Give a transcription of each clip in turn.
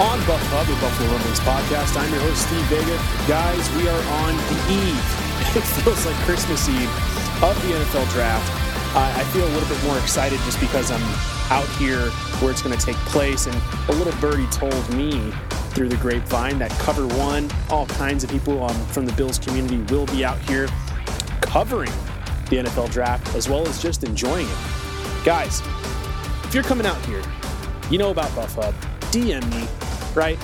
On Buff Hub, the Buffalo Rumblings podcast. I'm your host, Steve Vega. Guys, we are on the eve. It feels like Christmas Eve of the NFL draft. Uh, I feel a little bit more excited just because I'm out here where it's going to take place. And a little birdie told me through the grapevine that cover one, all kinds of people um, from the Bills community will be out here covering the NFL draft as well as just enjoying it. Guys, if you're coming out here, you know about Buff Hub. DM me, right?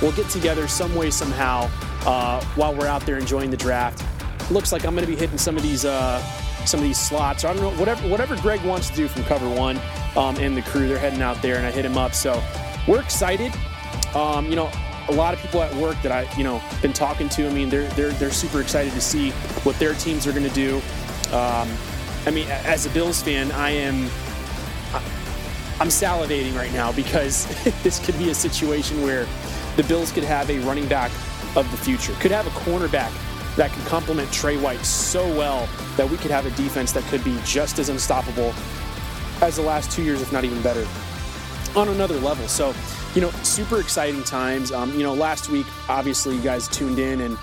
We'll get together some way, somehow, uh, while we're out there enjoying the draft. Looks like I'm going to be hitting some of these uh, some of these slots. I don't know, whatever whatever Greg wants to do from Cover One um, and the crew. They're heading out there, and I hit him up. So we're excited. Um, you know, a lot of people at work that I you know been talking to. I mean, they're they're they're super excited to see what their teams are going to do. Um, I mean, as a Bills fan, I am I'm salivating right now because this could be a situation where the Bills could have a running back of the future, could have a cornerback that could complement Tre White so well that we could have a defense that could be just as unstoppable as the last two years, if not even better, on another level. So, you know, super exciting times. Um, you know, last week, obviously, you guys tuned in and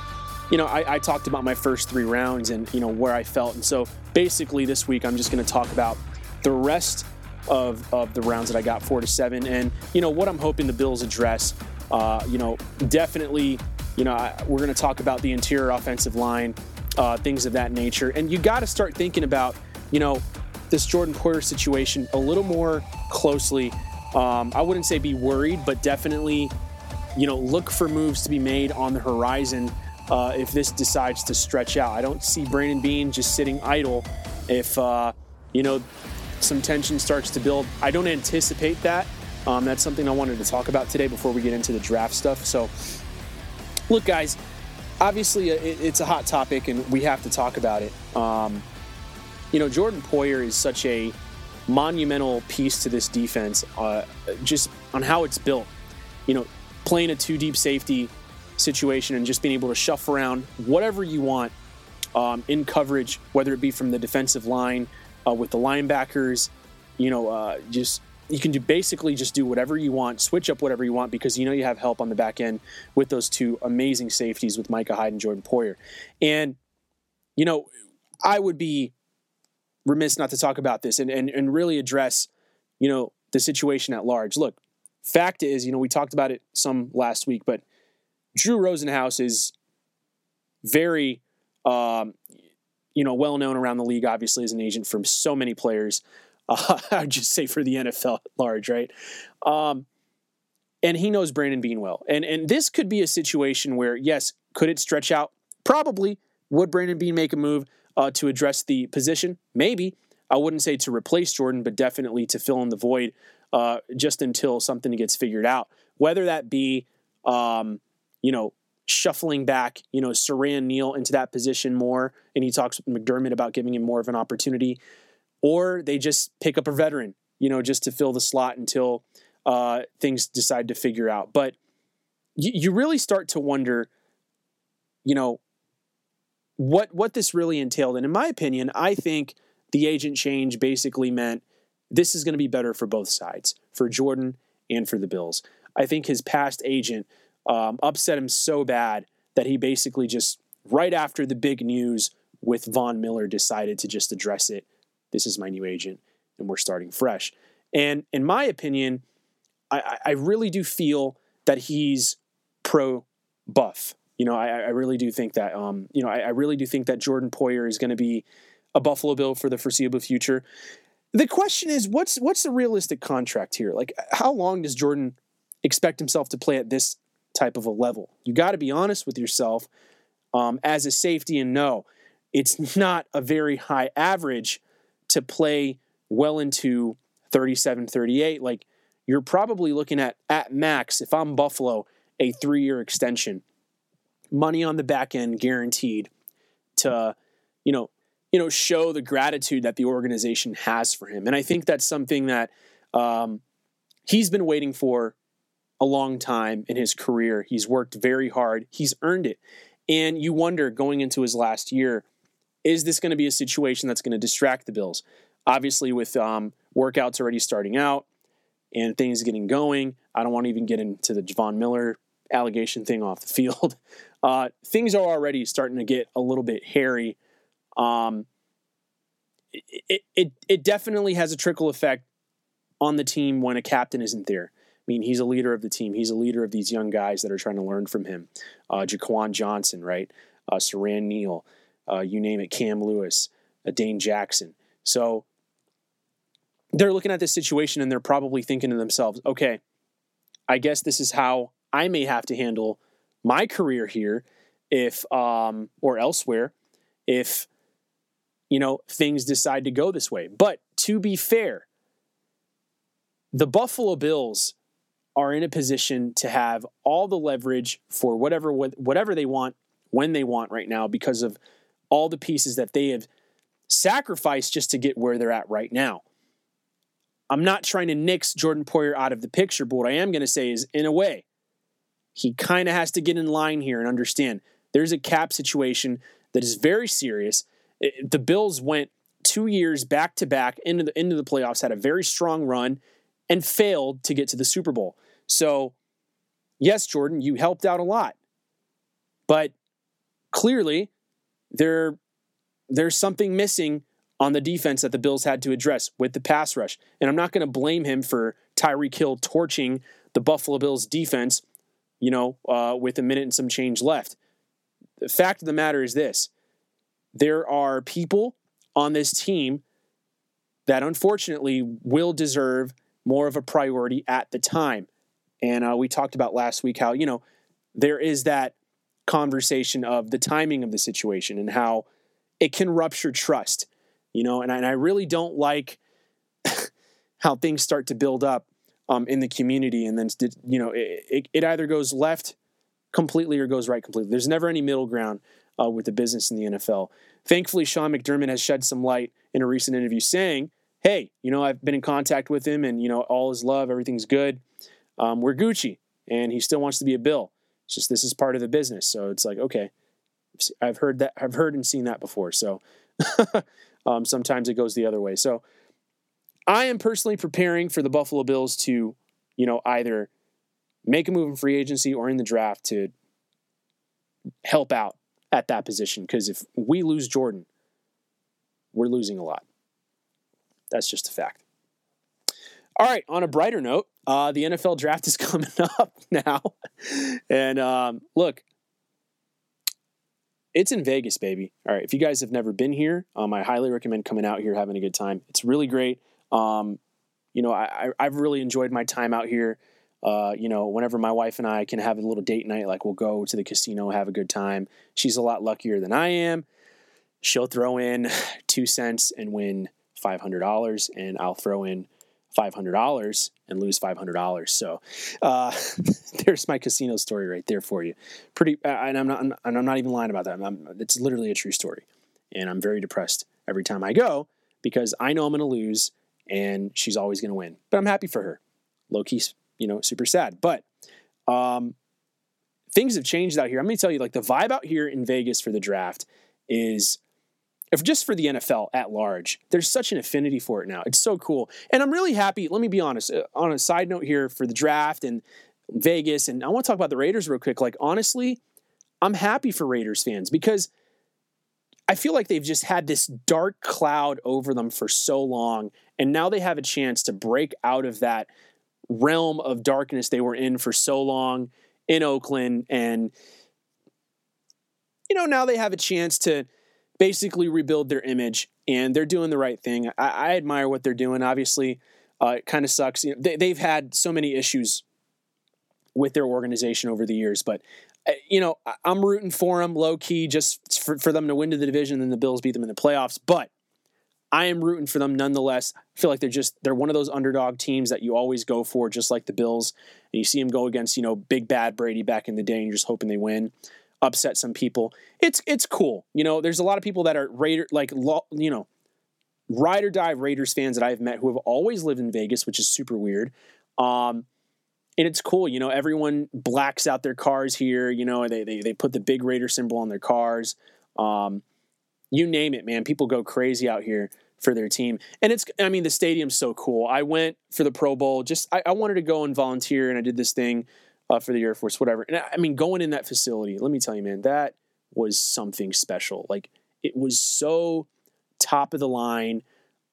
you know, I, I, talked about my first three rounds and, you know, where I felt. And so basically this week, I'm just going to talk about the rest of, of the rounds that I got, four to seven. And, you know, what I'm hoping the Bills address, uh, you know, definitely, you know, I, we're going to talk about the interior offensive line, uh, things of that nature. And you got to start thinking about, you know, this Jordan Poyer situation a little more closely. Um, I wouldn't say be worried, but definitely, you know, look for moves to be made on the horizon uh, if this decides to stretch out. I don't see Brandon Beane just sitting idle if, uh, you know, some tension starts to build. I don't anticipate that. Um, that's something I wanted to talk about today before we get into the draft stuff. So, look, guys, obviously uh, it's a hot topic and we have to talk about it. Um, you know, Jordan Poyer is such a monumental piece to this defense, uh, just on how it's built. You know, playing a two deep safety situation and just being able to shuffle around whatever you want um, in coverage, whether it be from the defensive line uh, with the linebackers. You know, uh, just you can do basically just do whatever you want, switch up whatever you want because you know you have help on the back end with those two amazing safeties with Micah Hyde and Jordan Poyer. And you know, I would be remiss not to talk about this and, and, and really address, you know, the situation at large. Look, fact is, you know, we talked about it some last week, but Drew Rosenhaus is very um, you know, well known around the league, obviously, as an agent for so many players. Uh, I'd just say for the NFL at large, right? Um, and he knows Brandon Beane well. And and this could be a situation where, yes, could it stretch out? Probably. Would Brandon Beane make a move uh, to address the position? Maybe. I wouldn't say to replace Jordan, but definitely to fill in the void uh, just until something gets figured out. Whether that be, um, you know, shuffling back, you know, Siran Neal into that position more, and he talks with McDermott about giving him more of an opportunity, or they just pick up a veteran, you know, just to fill the slot until uh, things decide to figure out. But you, you really start to wonder, you know, what what this really entailed. And in my opinion, I think the agent change basically meant this is going to be better for both sides, for Jordan and for the Bills. I think his past agent um, upset him so bad that he basically just, right after the big news with Von Miller, decided to just address it. This is my new agent, and we're starting fresh. And in my opinion, I, I really do feel that he's pro buff. You know, I, I really do think that. Um, you know, I, I really do think that Jordan Poyer is going to be a Buffalo Bill for the foreseeable future. The question is, what's what's the realistic contract here? Like, how long does Jordan expect himself to play at this type of a level? You got to be honest with yourself um, as a safety and know it's not a very high average to play well into 37, 38. Like, you're probably looking at at max if I'm Buffalo a three year extension, money on the back end guaranteed to, you know, you know, show the gratitude that the organization has for him. And I think that's something that um, he's been waiting for a long time in his career. He's worked very hard. He's earned it. And you wonder going into his last year, is this going to be a situation that's going to distract the Bills? Obviously, with um, workouts already starting out and things getting going, I don't want to even get into the Javon Miller allegation thing off the field. Uh, things are already starting to get a little bit hairy. Um, it, it, it definitely has a trickle effect on the team when a captain isn't there. Mean, he's a leader of the team. He's a leader of these young guys that are trying to learn from him. Uh, Jaquan Johnson, right? Uh, Siran Neal, uh, you name it, Cam Lewis, uh, Dane Jackson. So they're looking at this situation and they're probably thinking to themselves, okay, I guess this is how I may have to handle my career here if um, or elsewhere if you know things decide to go this way. But to be fair, the Buffalo Bills are in a position to have all the leverage for whatever whatever they want when they want right now because of all the pieces that they have sacrificed just to get where they're at right now. I'm not trying to nix Jordan Poyer out of the picture, but what I am going to say is, in a way, he kind of has to get in line here and understand there's a cap situation that is very serious. It, the Bills went two years back to back into the into the playoffs, had a very strong run, and failed to get to the Super Bowl. So, yes, Jordan, you helped out a lot, but clearly there there's something missing on the defense that the Bills had to address with the pass rush. And I'm not going to blame him for Tyreek Hill torching the Buffalo Bills defense you know, uh, with a minute and some change left. The fact of the matter is this there are people on this team that unfortunately will deserve more of a priority at the time. And uh, we talked about last week how, you know, there is that conversation of the timing of the situation and how it can rupture trust, you know, and I, and I really don't like how things start to build up um, in the community, and then you know it, it, it, either goes left completely or goes right completely. There's never any middle ground uh, with the business in the NFL. Thankfully, Sean McDermott has shed some light in a recent interview, saying, "Hey, you know I've been in contact with him, and you know all is love, everything's good. Um, we're Gucci, and he still wants to be a Bill. It's just this is part of the business. So it's like okay, I've heard that, I've heard and seen that before. So." um, sometimes it goes the other way. So I am personally preparing for the Buffalo Bills to, you know, either make a move in free agency or in the draft to help out at that position. Because if we lose Jordan, we're losing a lot. That's just a fact. All right, on a brighter note, uh, the NFL draft is coming up now. and um, look, it's in Vegas, baby. All right, if you guys have never been here, um, I highly recommend coming out here, having a good time. It's really great. Um, you know, I, I've really enjoyed my time out here. Uh, you know, whenever my wife and I can have a little date night, like we'll go to the casino, have a good time. She's a lot luckier than I am. She'll throw in two cents and win five hundred dollars, and I'll throw in five hundred dollars and lose five hundred dollars. So uh, there's my casino story right there for you. Pretty, and I'm not, and I'm not even lying about that. I'm, it's literally a true story, and I'm very depressed every time I go because I know I'm going to lose and she's always going to win. But I'm happy for her. Low key, you know, super sad. But um, things have changed out here. I'm going to tell you, like the vibe out here in Vegas for the draft is, if just for the NFL at large, there's such an affinity for it now. It's so cool, and I'm really happy. Let me be honest. Uh, on a side note here for the draft and Vegas, and I want to talk about the Raiders real quick. Like honestly, I'm happy for Raiders fans because I feel like they've just had this dark cloud over them for so long, and now they have a chance to break out of that realm of darkness they were in for so long in Oakland and you know, now they have a chance to basically rebuild their image, and they're doing the right thing. I, I admire what they're doing. Obviously, uh, it kind of sucks. You know, they, they've had so many issues with their organization over the years, but uh, you know, I'm rooting for them low key just for, for them to win to the division and the Bills beat them in the playoffs. But I am rooting for them nonetheless. I feel like they're just they're one of those underdog teams that you always go for, just like the Bills. And you see them go against you know big bad Brady back in the day, and you're just hoping they win, upset some people. It's it's cool. You know, there's a lot of people that are Raider like you know ride or die Raiders fans that I've met who have always lived in Vegas, which is super weird. Um, and it's cool, you know. Everyone blacks out their cars here. You know, they they they put the big Raider symbol on their cars. Um, you name it, man. People go crazy out here for their team. And it's, I mean, the stadium's so cool. I went for the Pro Bowl. Just, I, I wanted to go and volunteer, and I did this thing uh, for the Air Force, whatever. And I, I mean, going in that facility, let me tell you, man, that was something special. Like, it was so top of the line,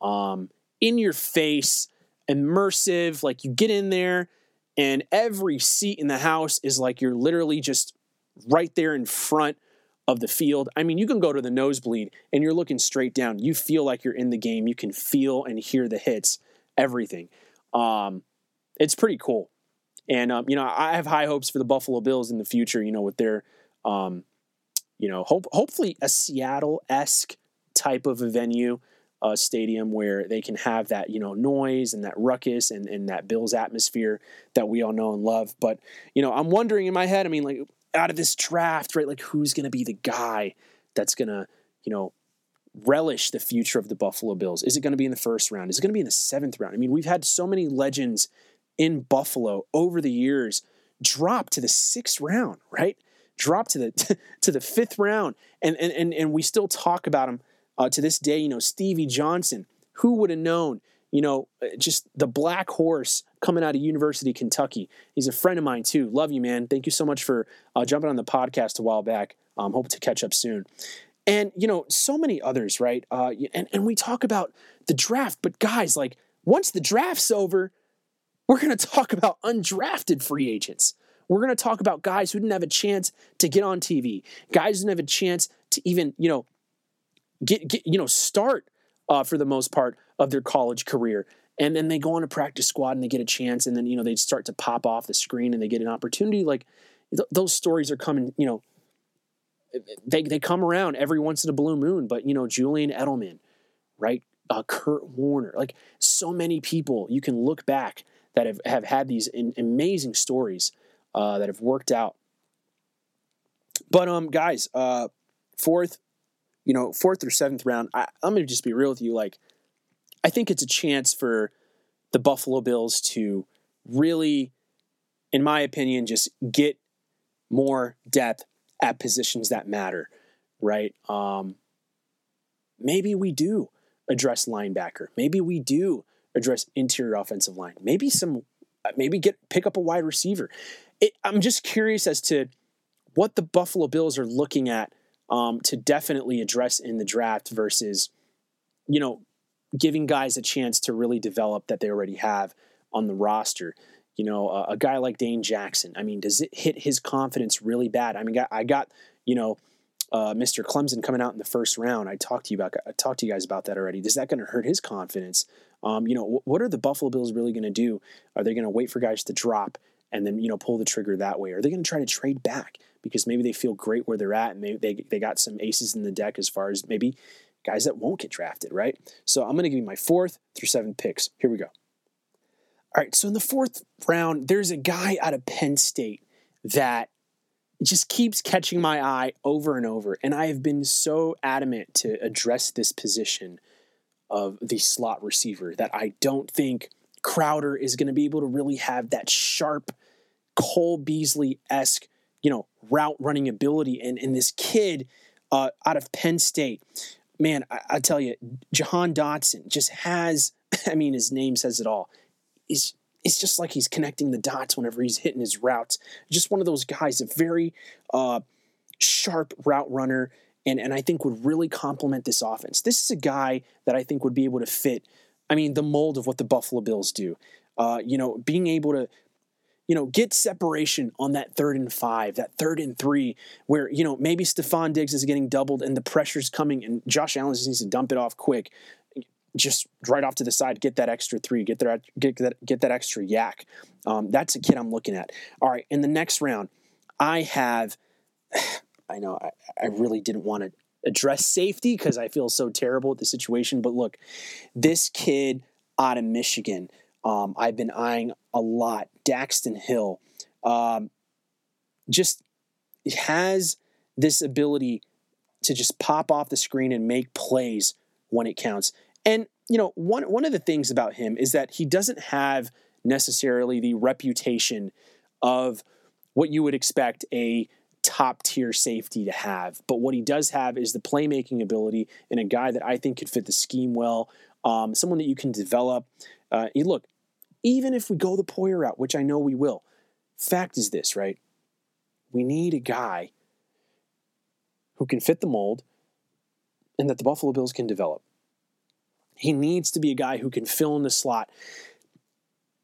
um, in your face, immersive. Like, you get in there, and every seat in the house is like you're literally just right there in front of the field. I mean, you can go to the nosebleed and you're looking straight down. You feel like you're in the game. You can feel and hear the hits, everything. Um, it's pretty cool. And, um, you know, I have high hopes for the Buffalo Bills in the future, you know, with their, um, you know, hope, hopefully a Seattle esque type of a venue, uh, stadium where they can have that, you know, noise and that ruckus and, and that Bills atmosphere that we all know and love. But, you know, I'm wondering in my head, I mean, like, out of this draft, right? Like who's going to be the guy that's going to, you know, relish the future of the Buffalo Bills? Is it going to be in the first round? Is it going to be in the seventh round? I mean, we've had so many legends in Buffalo over the years drop to the sixth round, right? Drop to the to the fifth round, and and and, and we still talk about him uh, to this day. You know, Stevie Johnson. Who would have known? you know, uh, just the black horse coming out of University, Kentucky. He's a friend of mine too. Love you, man. Thank you so much for uh, jumping on the podcast a while back. Um, hope to catch up soon. And you know, so many others, right? Uh, and and we talk about the draft, but guys, like once the draft's over, we're going to talk about undrafted free agents. We're going to talk about guys who didn't have a chance to get on TV, guys who didn't have a chance to even, you know, get, get you know, start uh, for the most part of their college career. And then they go on a practice squad and they get a chance, and then you know they start to pop off the screen and they get an opportunity. Like th- those stories are coming, you know, they they come around every once in a blue moon. But you know, Julian Edelman, right? Uh, Kurt Warner, like so many people, you can look back that have, have had these in, amazing stories uh, that have worked out. But um, guys, uh, fourth, you know, fourth or seventh round, I, I'm going to just be real with you. Like, I think it's a chance for the Buffalo Bills to really, in my opinion, just get more depth at positions that matter, right? Um, maybe we do address linebacker. Maybe we do address interior offensive line. Maybe some, maybe get pick up a wide receiver. It, I'm just curious as to what the Buffalo Bills are looking at um, to definitely address in the draft versus, you know, giving guys a chance to really develop that they already have on the roster. You know, uh, a guy like Dane Jackson. I mean, does it hit his confidence really bad? I mean, I got you know. Uh, Mr. Clemson coming out in the first round. I talked to you about. I talked to you guys about that already. Is that going to hurt his confidence? Um, you know, what are the Buffalo Bills really going to do? Are they going to wait for guys to drop and then you know pull the trigger that way? Are they going to try to trade back because maybe they feel great where they're at and maybe they they got some aces in the deck as far as maybe guys that won't get drafted, right? So I'm going to give you my fourth through seven picks. Here we go. All right, so in the fourth round, there's a guy out of Penn State that just keeps catching my eye over and over. And I have been so adamant to address this position of the slot receiver that I don't think Crowder is going to be able to really have that sharp Cole Beasley esque, you know, route running ability. And, and this kid uh, out of Penn State, man, I, I tell you, Jahan Dotson just has, I mean, his name says it all. He's, it's just like he's connecting the dots whenever he's hitting his routes. Just one of those guys, a very uh, sharp route runner, and, and I think would really complement this offense. This is a guy that I think would be able to fit, I mean, the mold of what the Buffalo Bills do. Uh, you know, being able to you know, get separation on that third and five, that third and three, where, you know, maybe Stefon Diggs is getting doubled and the pressure's coming and Josh Allen just needs to dump it off quick. Just right off to the side, get that extra three, get that get that get that extra YAC. Um, that's a kid I'm looking at. All right, in the next round, I have. I know I, I really didn't want to address safety because I feel so terrible with the situation, but look, this kid out of Michigan, um, I've been eyeing a lot. Daxton Hill, um, just has this ability to just pop off the screen and make plays when it counts. And you know, one one of the things about him is that he doesn't have necessarily the reputation of what you would expect a top tier safety to have. But what he does have is the playmaking ability and a guy that I think could fit the scheme well. Um, someone that you can develop. Uh, look, even if we go the Poyer route, which I know we will, fact is this, right? We need a guy who can fit the mold and that the Buffalo Bills can develop. He needs to be a guy who can fill in the slot.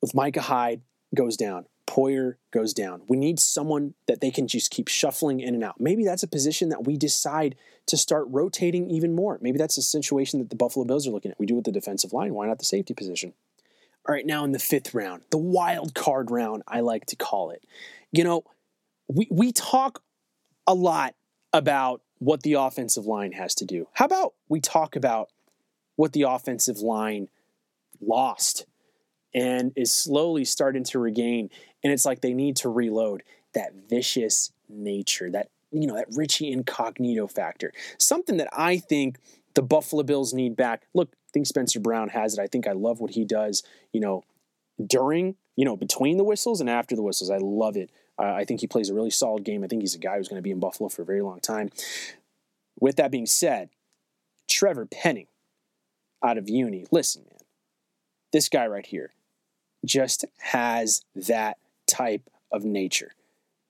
With Micah Hyde goes down, Poyer goes down. We need someone that they can just keep shuffling in and out. Maybe that's a position that we decide to start rotating even more. Maybe that's a situation that the Buffalo Bills are looking at. We do with the defensive line. Why not the safety position? All right, now in the fifth round, the wild card round, I like to call it. You know, we, we talk a lot about what the offensive line has to do. How about we talk about what the offensive line lost and is slowly starting to regain? And it's like they need to reload that vicious nature, that you know, that Richie Incognito factor. Something that I think the Buffalo Bills need back. Look, I think Spencer Brown has it. I think I love what he does, you know, during, you know, between the whistles and after the whistles. I love it. Uh, I think he plays a really solid game. I think he's a guy who's going to be in Buffalo for a very long time. With that being said, Trevor Penning out of UNI. Listen, man, this guy right here just has that type of nature.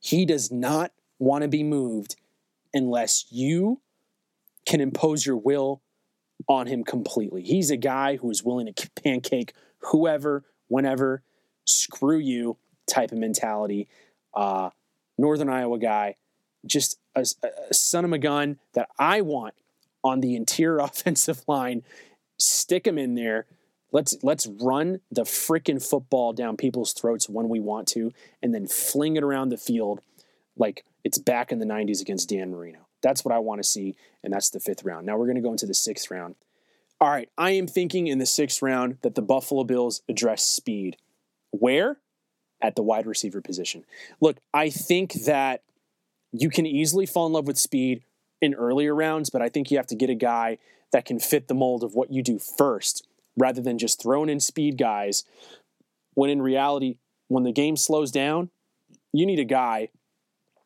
He does not want to be moved unless you can impose your will on him completely. He's a guy who is willing to pancake whoever, whenever, screw you type of mentality. Uh, Northern Iowa guy, just a, a son of a gun that I want on the interior offensive line. Stick him in there. Let's let's run the freaking football down people's throats when we want to, and then fling it around the field like it's back in the 90s against Dan Marino. That's what I want to see, and that's the fifth round. Now we're going to go into the sixth round. All right, I am thinking in the sixth round that the Buffalo Bills address speed. Where? At the wide receiver position. Look, I think that you can easily fall in love with speed in earlier rounds, but I think you have to get a guy that can fit the mold of what you do first rather than just throwing in speed guys when in reality, when the game slows down, you need a guy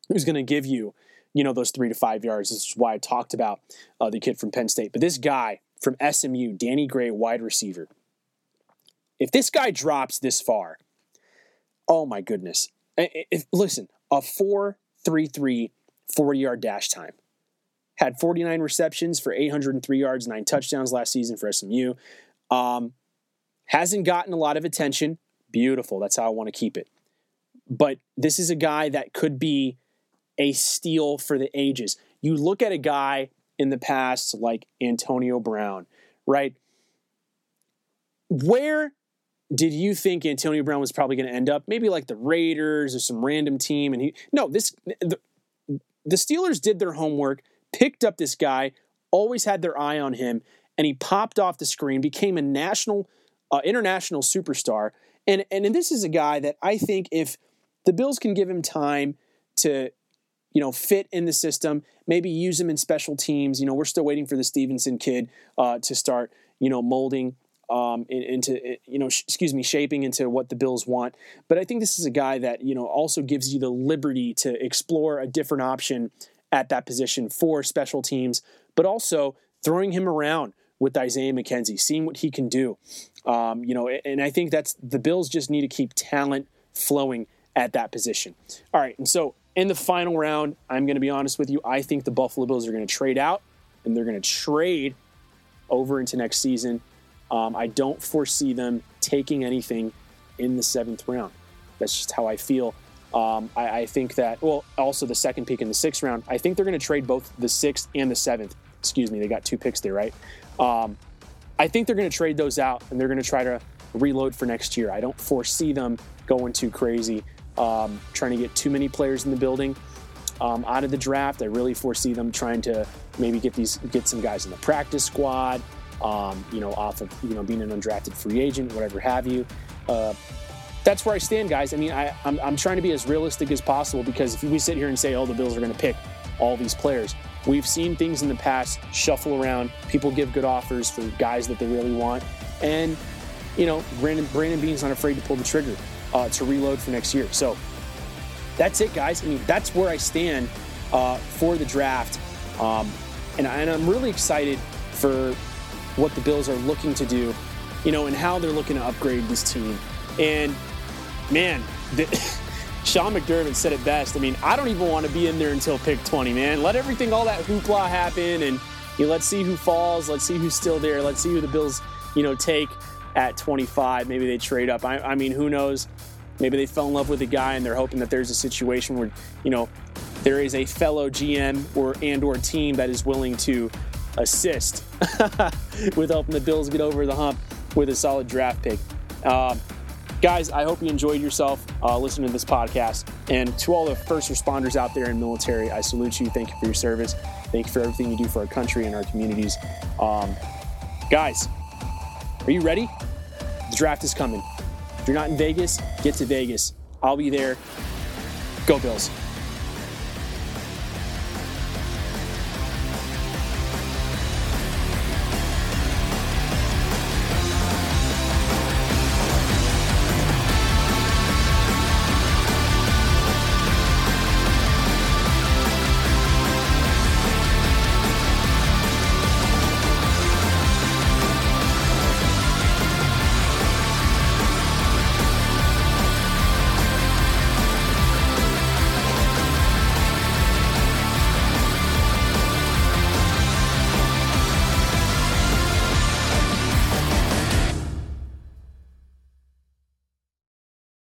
who's going to give you, you know, those three to five yards. This is why I talked about uh, the kid from Penn State. But this guy from SMU, Danny Gray, wide receiver, if this guy drops this far, oh my goodness. If, listen, a 4 3 3 40 yard dash time. Had 49 receptions for 803 yards, nine touchdowns last season for SMU. Um, hasn't gotten a lot of attention. Beautiful. That's how I want to keep it. But this is a guy that could be a steal for the ages. You look at a guy in the past like Antonio Brown, right? Where did you think Antonio Brown was probably going to end up? Maybe like the Raiders or some random team. And he, no, this, the, the Steelers did their homework, picked up this guy, always had their eye on him, and he popped off the screen, became a national, uh, international superstar. And, and this is a guy that I think if the Bills can give him time to you know, fit in the system, maybe use him in special teams. You know, we're still waiting for the Stevenson kid uh, to start, you know, molding um, into, you know, sh- excuse me, shaping into what the Bills want. But I think this is a guy that, you know, also gives you the liberty to explore a different option at that position for special teams, but also throwing him around with Isaiah McKenzie, seeing what he can do. Um, you know, and I think that's the Bills just need to keep talent flowing at that position. All right, and so in the final round, I'm going to be honest with you, I think the Buffalo Bills are going to trade out and they're going to trade over into next season. Um, I don't foresee them taking anything in the seventh round. That's just how I feel. Um, I, I, think that, well, also the second pick in the sixth round, I think they're going to trade both the sixth and the seventh. Excuse me, they got two picks there, right? Um, I think they're going to trade those out and they're going to try to reload for next year. I don't foresee them going too crazy, um, trying to get too many players in the building um, out of the draft. I really foresee them trying to maybe get these get some guys in the practice squad, um, you know, off of you know being an undrafted free agent, whatever have you. Uh, that's where I stand, guys. I mean, I, I'm, I'm trying to be as realistic as possible because if we sit here and say, oh, the Bills are going to pick all these players, we've seen things in the past shuffle around. People give good offers for guys that they really want. And, you know, Brandon, Brandon Beane's not afraid to pull the trigger uh, to reload for next year. So that's it, guys. I mean, that's where I stand uh, for the draft. Um, and, I, and I'm really excited for what the Bills are looking to do, you know, and how they're looking to upgrade this team. And man, the, Sean McDermott said it best. I mean, I don't even want to be in there until pick 20, man. Let everything, all that hoopla happen, and you know, let's see who falls. Let's see who's still there. Let's see who the Bills, you know, take at 25. Maybe they trade up. I, I mean, who knows? Maybe they fell in love with a guy and they're hoping that there's a situation where, you know, there is a fellow GM or and or team that is willing to assist with helping the Bills get over the hump with a solid draft pick. Um, Guys, I hope you enjoyed yourself uh, listening to this podcast. And to all the first responders out there in military, I salute you. Thank you for your service. Thank you for everything you do for our country and our communities. Um, guys, are you ready? The draft is coming. If you're not in Vegas, get to Vegas. I'll be there. Go Bills.